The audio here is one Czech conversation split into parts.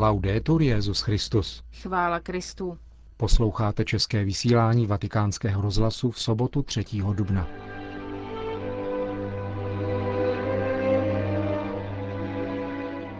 Laudetur Jezus Christus. Chvála Kristu. Posloucháte české vysílání Vatikánského rozhlasu v sobotu 3. dubna.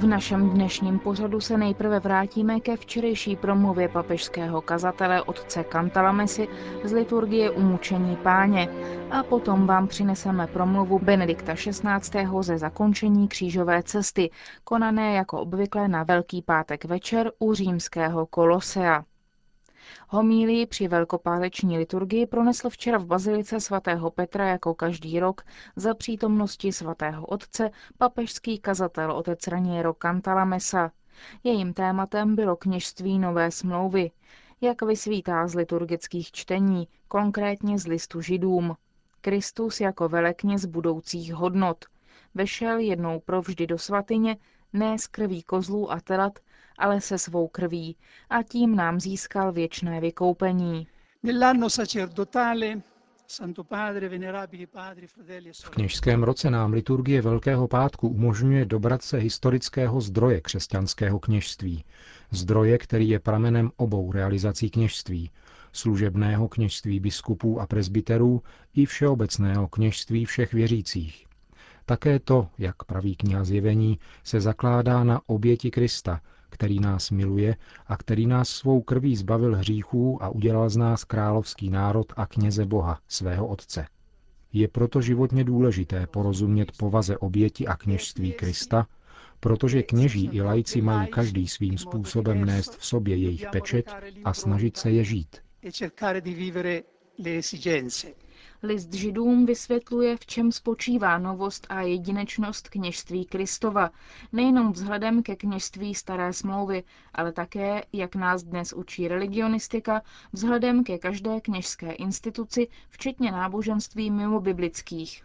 V našem dnešním pořadu se nejprve vrátíme ke včerejší promluvě papežského kazatele otce Kantalamesi z liturgie Umučení páně a potom vám přineseme promluvu Benedikta XVI. ze zakončení křížové cesty, konané jako obvykle na Velký pátek večer u římského Kolosea. Homílii při velkopáteční liturgii pronesl včera v bazilice svatého Petra jako každý rok za přítomnosti svatého otce papežský kazatel otec Raniero Cantalamessa. Jejím tématem bylo kněžství Nové smlouvy, jak vysvítá z liturgických čtení, konkrétně z listu židům. Kristus jako velekněz budoucích hodnot. Vešel jednou provždy do svatyně, ne z krví kozlů a telat, ale se svou krví a tím nám získal věčné vykoupení. V kněžském roce nám liturgie Velkého pátku umožňuje dobrat se historického zdroje křesťanského kněžství. Zdroje, který je pramenem obou realizací kněžství. Služebného kněžství biskupů a prezbiterů i všeobecného kněžství všech věřících. Také to, jak praví kniha zjevení, se zakládá na oběti Krista, který nás miluje a který nás svou krví zbavil hříchů a udělal z nás královský národ a kněze Boha, svého Otce. Je proto životně důležité porozumět povaze oběti a kněžství Krista, protože kněží i lajci mají každý svým způsobem nést v sobě jejich pečet a snažit se je žít. List židům vysvětluje, v čem spočívá novost a jedinečnost kněžství Kristova, nejenom vzhledem ke kněžství staré smlouvy, ale také, jak nás dnes učí religionistika, vzhledem ke každé kněžské instituci, včetně náboženství mimo biblických.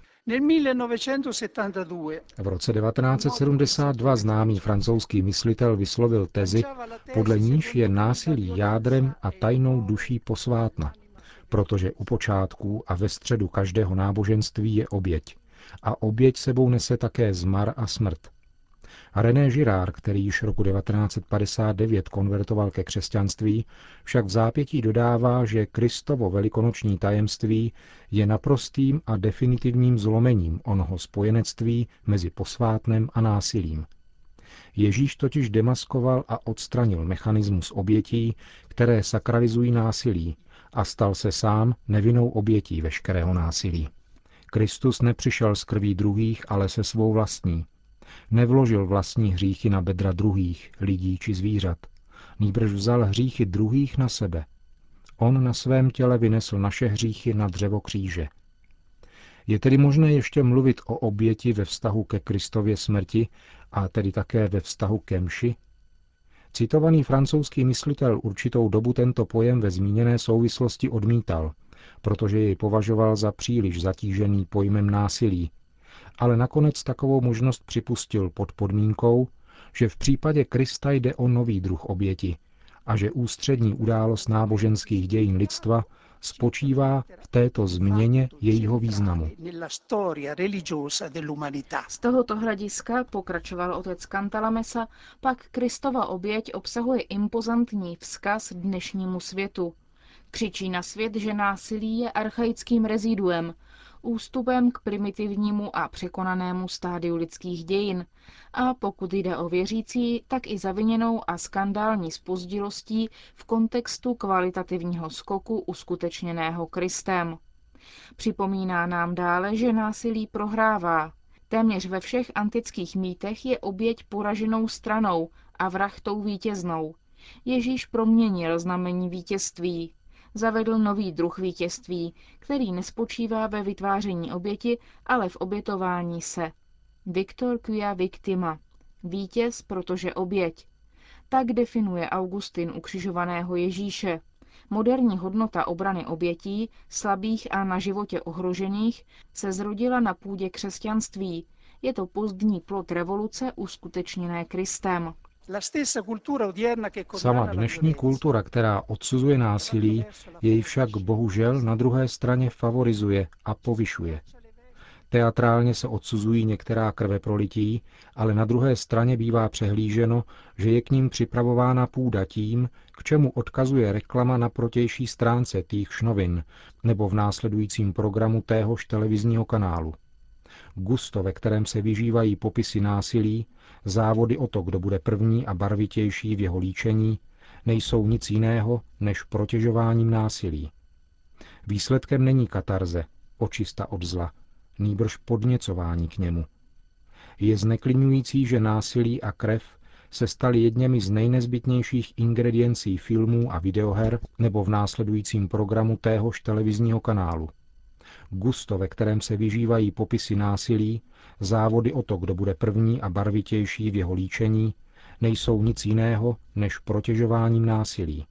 V roce 1972 známý francouzský myslitel vyslovil tezi, podle níž je násilí jádrem a tajnou duší posvátna – protože u počátku a ve středu každého náboženství je oběť. A oběť sebou nese také zmar a smrt. René Girard, který již roku 1959 konvertoval ke křesťanství, však v zápětí dodává, že Kristovo velikonoční tajemství je naprostým a definitivním zlomením onoho spojenectví mezi posvátnem a násilím. Ježíš totiž demaskoval a odstranil mechanismus obětí, které sakralizují násilí a stal se sám nevinnou obětí veškerého násilí. Kristus nepřišel z krví druhých, ale se svou vlastní. Nevložil vlastní hříchy na bedra druhých, lidí či zvířat. Nýbrž vzal hříchy druhých na sebe. On na svém těle vynesl naše hříchy na dřevo kříže. Je tedy možné ještě mluvit o oběti ve vztahu ke Kristově smrti a tedy také ve vztahu ke mši, Citovaný francouzský myslitel určitou dobu tento pojem ve zmíněné souvislosti odmítal, protože jej považoval za příliš zatížený pojmem násilí, ale nakonec takovou možnost připustil pod podmínkou, že v případě Krista jde o nový druh oběti a že ústřední událost náboženských dějin lidstva spočívá v této změně jejího významu. Z tohoto hlediska, pokračoval otec Kantalamesa, pak Kristova oběť obsahuje impozantní vzkaz dnešnímu světu. Křičí na svět, že násilí je archaickým reziduem, ústupem k primitivnímu a překonanému stádiu lidských dějin a pokud jde o věřící, tak i zaviněnou a skandální spozdilostí v kontextu kvalitativního skoku uskutečněného Kristem. Připomíná nám dále, že násilí prohrává. Téměř ve všech antických mýtech je oběť poraženou stranou a vrah tou vítěznou. Ježíš proměnil znamení vítězství, zavedl nový druh vítězství, který nespočívá ve vytváření oběti, ale v obětování se. Victor quia victima. Vítěz, protože oběť. Tak definuje Augustin ukřižovaného Ježíše. Moderní hodnota obrany obětí, slabých a na životě ohrožených, se zrodila na půdě křesťanství. Je to pozdní plot revoluce uskutečněné Kristem. Sama dnešní kultura, která odsuzuje násilí, jej však bohužel na druhé straně favorizuje a povyšuje. Teatrálně se odsuzují některá krve prolití, ale na druhé straně bývá přehlíženo, že je k ním připravována půda tím, k čemu odkazuje reklama na protější stránce týchž novin nebo v následujícím programu téhož televizního kanálu. Gusto, ve kterém se vyžívají popisy násilí, závody o to, kdo bude první a barvitější v jeho líčení, nejsou nic jiného než protěžováním násilí. Výsledkem není katarze, očista od zla, nýbrž podněcování k němu. Je zneklidňující, že násilí a krev se staly jedněmi z nejnezbytnějších ingrediencí filmů a videoher nebo v následujícím programu téhož televizního kanálu. Gusto, ve kterém se vyžívají popisy násilí, závody o to, kdo bude první a barvitější v jeho líčení, nejsou nic jiného než protěžováním násilí.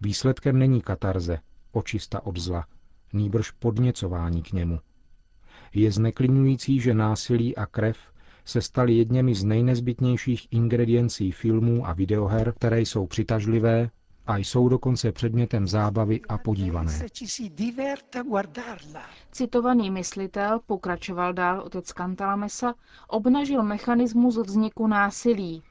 Výsledkem není katarze, očista od zla, nýbrž podněcování k němu. Je zneklidňující, že násilí a krev se staly jedněmi z nejnezbytnějších ingrediencí filmů a videoher, které jsou přitažlivé a jsou dokonce předmětem zábavy a podívané. Citovaný myslitel, pokračoval dál otec Cantalamessa, obnažil mechanismus vzniku násilí.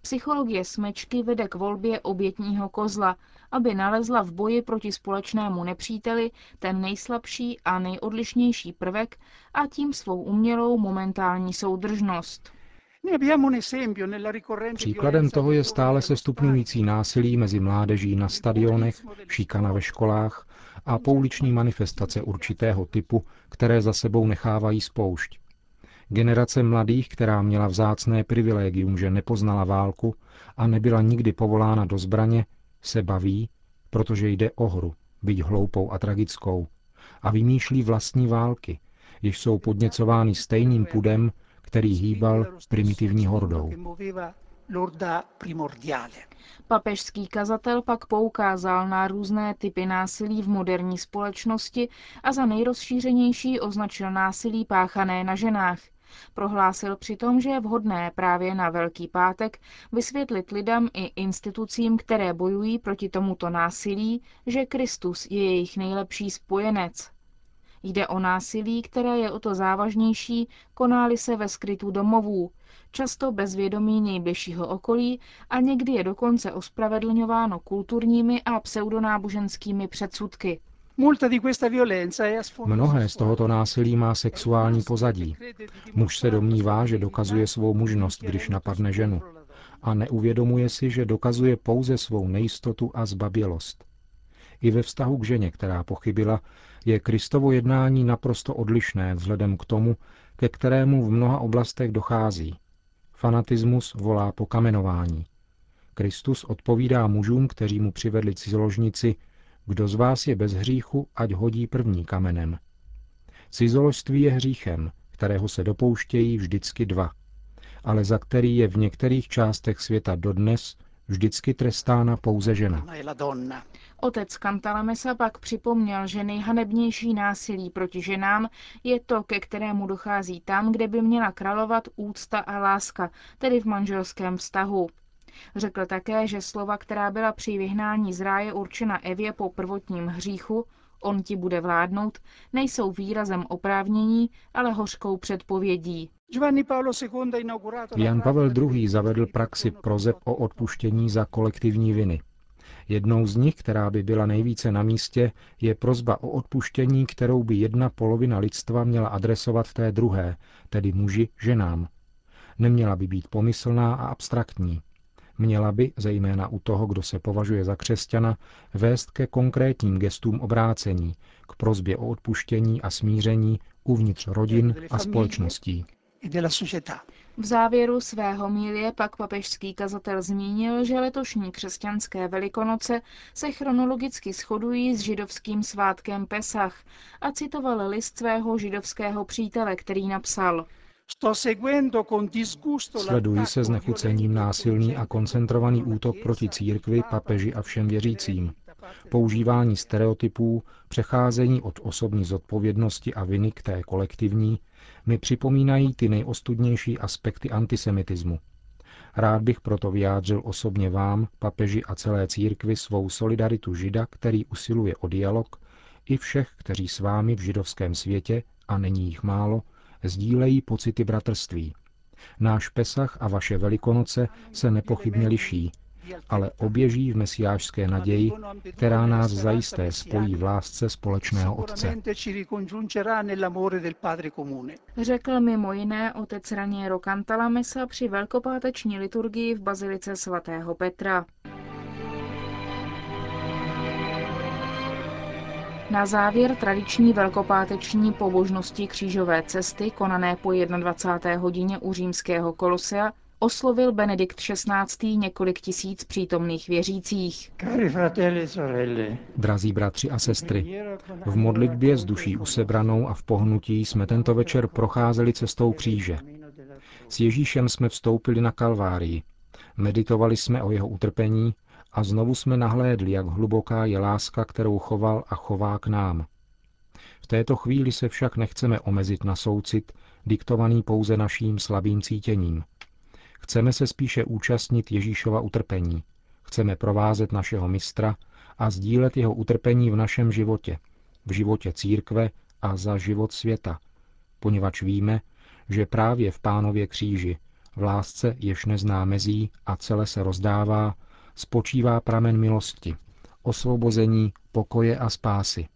Psychologie smečky vede k volbě obětního kozla, aby nalezla v boji proti společnému nepříteli ten nejslabší a nejodlišnější prvek a tím svou umělou momentální soudržnost. Příkladem toho je stále se stupňující násilí mezi mládeží na stadionech, šikana ve školách a pouliční manifestace určitého typu, které za sebou nechávají spoušť. Generace mladých, která měla vzácné privilegium, že nepoznala válku a nebyla nikdy povolána do zbraně, se baví, protože jde o hru, byť hloupou a tragickou, a vymýšlí vlastní války, jež jsou podněcovány stejným pudem, který hýbal primitivní hordou. Papežský kazatel pak poukázal na různé typy násilí v moderní společnosti a za nejrozšířenější označil násilí páchané na ženách. Prohlásil přitom, že je vhodné právě na Velký pátek vysvětlit lidem i institucím, které bojují proti tomuto násilí, že Kristus je jejich nejlepší spojenec. Jde o násilí, které je o to závažnější, konáli se ve skrytu domovů, často bez vědomí nejbližšího okolí a někdy je dokonce ospravedlňováno kulturními a pseudonáboženskými předsudky. Mnohé z tohoto násilí má sexuální pozadí. Muž se domnívá, že dokazuje svou mužnost, když napadne ženu. A neuvědomuje si, že dokazuje pouze svou nejistotu a zbabělost. I ve vztahu k ženě, která pochybila, je Kristovo jednání naprosto odlišné vzhledem k tomu, ke kterému v mnoha oblastech dochází. Fanatismus volá po kamenování. Kristus odpovídá mužům, kteří mu přivedli cizoložnici, kdo z vás je bez hříchu, ať hodí první kamenem. Cizoložství je hříchem, kterého se dopouštějí vždycky dva, ale za který je v některých částech světa dodnes vždycky trestána pouze žena. Otec Kantalamesa pak připomněl, že nejhanebnější násilí proti ženám je to, ke kterému dochází tam, kde by měla královat úcta a láska, tedy v manželském vztahu. Řekl také, že slova, která byla při vyhnání z ráje určena Evě po prvotním hříchu, on ti bude vládnout, nejsou výrazem oprávnění, ale hořkou předpovědí. Jan Pavel II. zavedl praxi prozeb o odpuštění za kolektivní viny. Jednou z nich, která by byla nejvíce na místě, je prozba o odpuštění, kterou by jedna polovina lidstva měla adresovat té druhé, tedy muži ženám. Neměla by být pomyslná a abstraktní. Měla by, zejména u toho, kdo se považuje za křesťana, vést ke konkrétním gestům obrácení, k prozbě o odpuštění a smíření uvnitř rodin a společností. V závěru svého mílie pak papežský kazatel zmínil, že letošní křesťanské velikonoce se chronologicky shodují s židovským svátkem Pesach a citoval list svého židovského přítele, který napsal Sleduji se znechucením násilný a koncentrovaný útok proti církvi, papeži a všem věřícím. Používání stereotypů, přecházení od osobní zodpovědnosti a viny k té kolektivní, mi připomínají ty nejostudnější aspekty antisemitismu. Rád bych proto vyjádřil osobně vám, papeži a celé církvi svou solidaritu žida, který usiluje o dialog, i všech, kteří s vámi v židovském světě, a není jich málo, Sdílejí pocity bratrství. Náš Pesach a vaše Velikonoce se nepochybně liší, ale oběží v mesiářské naději, která nás zajisté spojí v lásce společného Otce. Řekl mimo jiné otec Raniero Cantalamessa při velkopáteční liturgii v Bazilice svatého Petra. Na závěr tradiční velkopáteční pobožnosti křížové cesty, konané po 21. hodině u římského kolosea, oslovil Benedikt XVI. několik tisíc přítomných věřících. Drazí bratři a sestry, v modlitbě s duší usebranou a v pohnutí jsme tento večer procházeli cestou kříže. S Ježíšem jsme vstoupili na Kalvárii, meditovali jsme o jeho utrpení a znovu jsme nahlédli, jak hluboká je láska, kterou choval a chová k nám. V této chvíli se však nechceme omezit na soucit, diktovaný pouze naším slabým cítěním – Chceme se spíše účastnit Ježíšova utrpení. Chceme provázet našeho mistra a sdílet jeho utrpení v našem životě, v životě církve a za život světa, poněvadž víme, že právě v pánově kříži, v lásce jež nezná mezí a celé se rozdává, spočívá pramen milosti, osvobození, pokoje a spásy.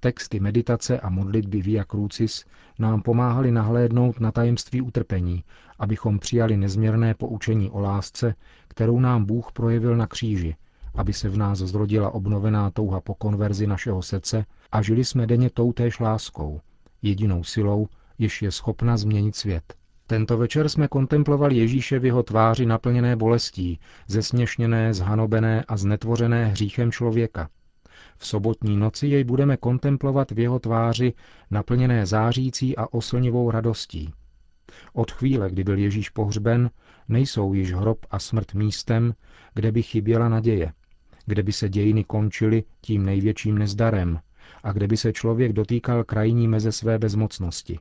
Texty meditace a modlitby Via Crucis nám pomáhali nahlédnout na tajemství utrpení, abychom přijali nezměrné poučení o lásce, kterou nám Bůh projevil na kříži, aby se v nás zrodila obnovená touha po konverzi našeho srdce a žili jsme denně toutéž láskou, jedinou silou, jež je schopna změnit svět. Tento večer jsme kontemplovali Ježíše v jeho tváři naplněné bolestí, zesměšněné, zhanobené a znetvořené hříchem člověka – v sobotní noci jej budeme kontemplovat v jeho tváři naplněné zářící a oslnivou radostí. Od chvíle, kdy byl Ježíš pohřben, nejsou již hrob a smrt místem, kde by chyběla naděje, kde by se dějiny končily tím největším nezdarem a kde by se člověk dotýkal krajní meze své bezmocnosti.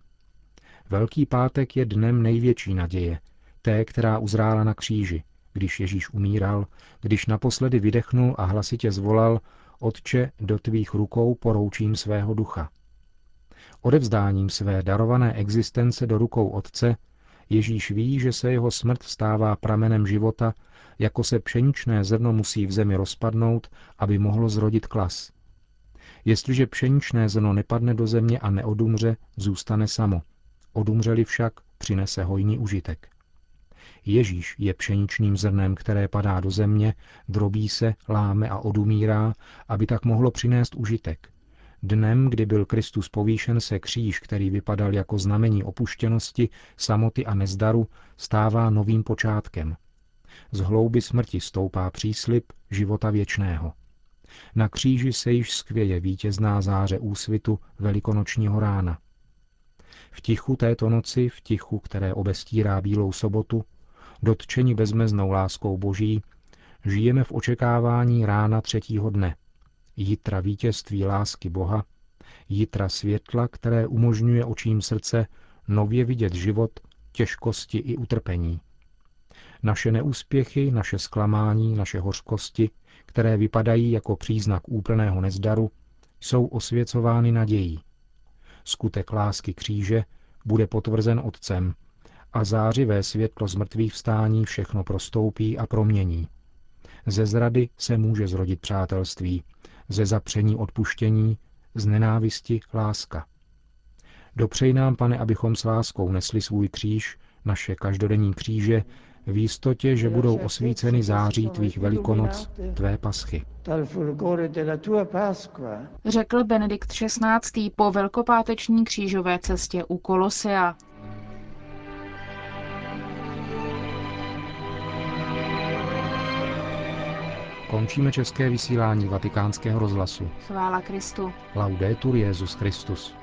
Velký pátek je dnem největší naděje, té, která uzrála na kříži, když Ježíš umíral, když naposledy vydechnul a hlasitě zvolal Otče, do tvých rukou poroučím svého ducha. Odevzdáním své darované existence do rukou Otce Ježíš ví, že se jeho smrt stává pramenem života, jako se pšeničné zrno musí v zemi rozpadnout, aby mohlo zrodit klas. Jestliže pšeničné zrno nepadne do země a neodumře, zůstane samo. Odumřeli však, přinese hojný užitek. Ježíš je pšeničným zrnem, které padá do země, drobí se, láme a odumírá, aby tak mohlo přinést užitek. Dnem, kdy byl Kristus povýšen, se kříž, který vypadal jako znamení opuštěnosti, samoty a nezdaru, stává novým počátkem. Z hlouby smrti stoupá příslip života věčného. Na kříži se již skvěje vítězná záře úsvitu velikonočního rána. V tichu této noci, v tichu, které obestírá Bílou sobotu, dotčeni bezmeznou láskou Boží, žijeme v očekávání rána třetího dne, jitra vítězství lásky Boha, jitra světla, které umožňuje očím srdce nově vidět život, těžkosti i utrpení. Naše neúspěchy, naše zklamání, naše hořkosti, které vypadají jako příznak úplného nezdaru, jsou osvěcovány nadějí. Skutek lásky kříže bude potvrzen Otcem, a zářivé světlo z mrtvých vstání všechno prostoupí a promění. Ze zrady se může zrodit přátelství, ze zapření odpuštění, z nenávisti láska. Dopřej nám, pane, abychom s láskou nesli svůj kříž, naše každodenní kříže, v jistotě, že budou osvíceny září tvých velikonoc, tvé paschy. Řekl Benedikt XVI. po velkopáteční křížové cestě u Kolosea. Končíme české vysílání vatikánského rozhlasu. Chvála Kristu. Laudetur Jezus Christus.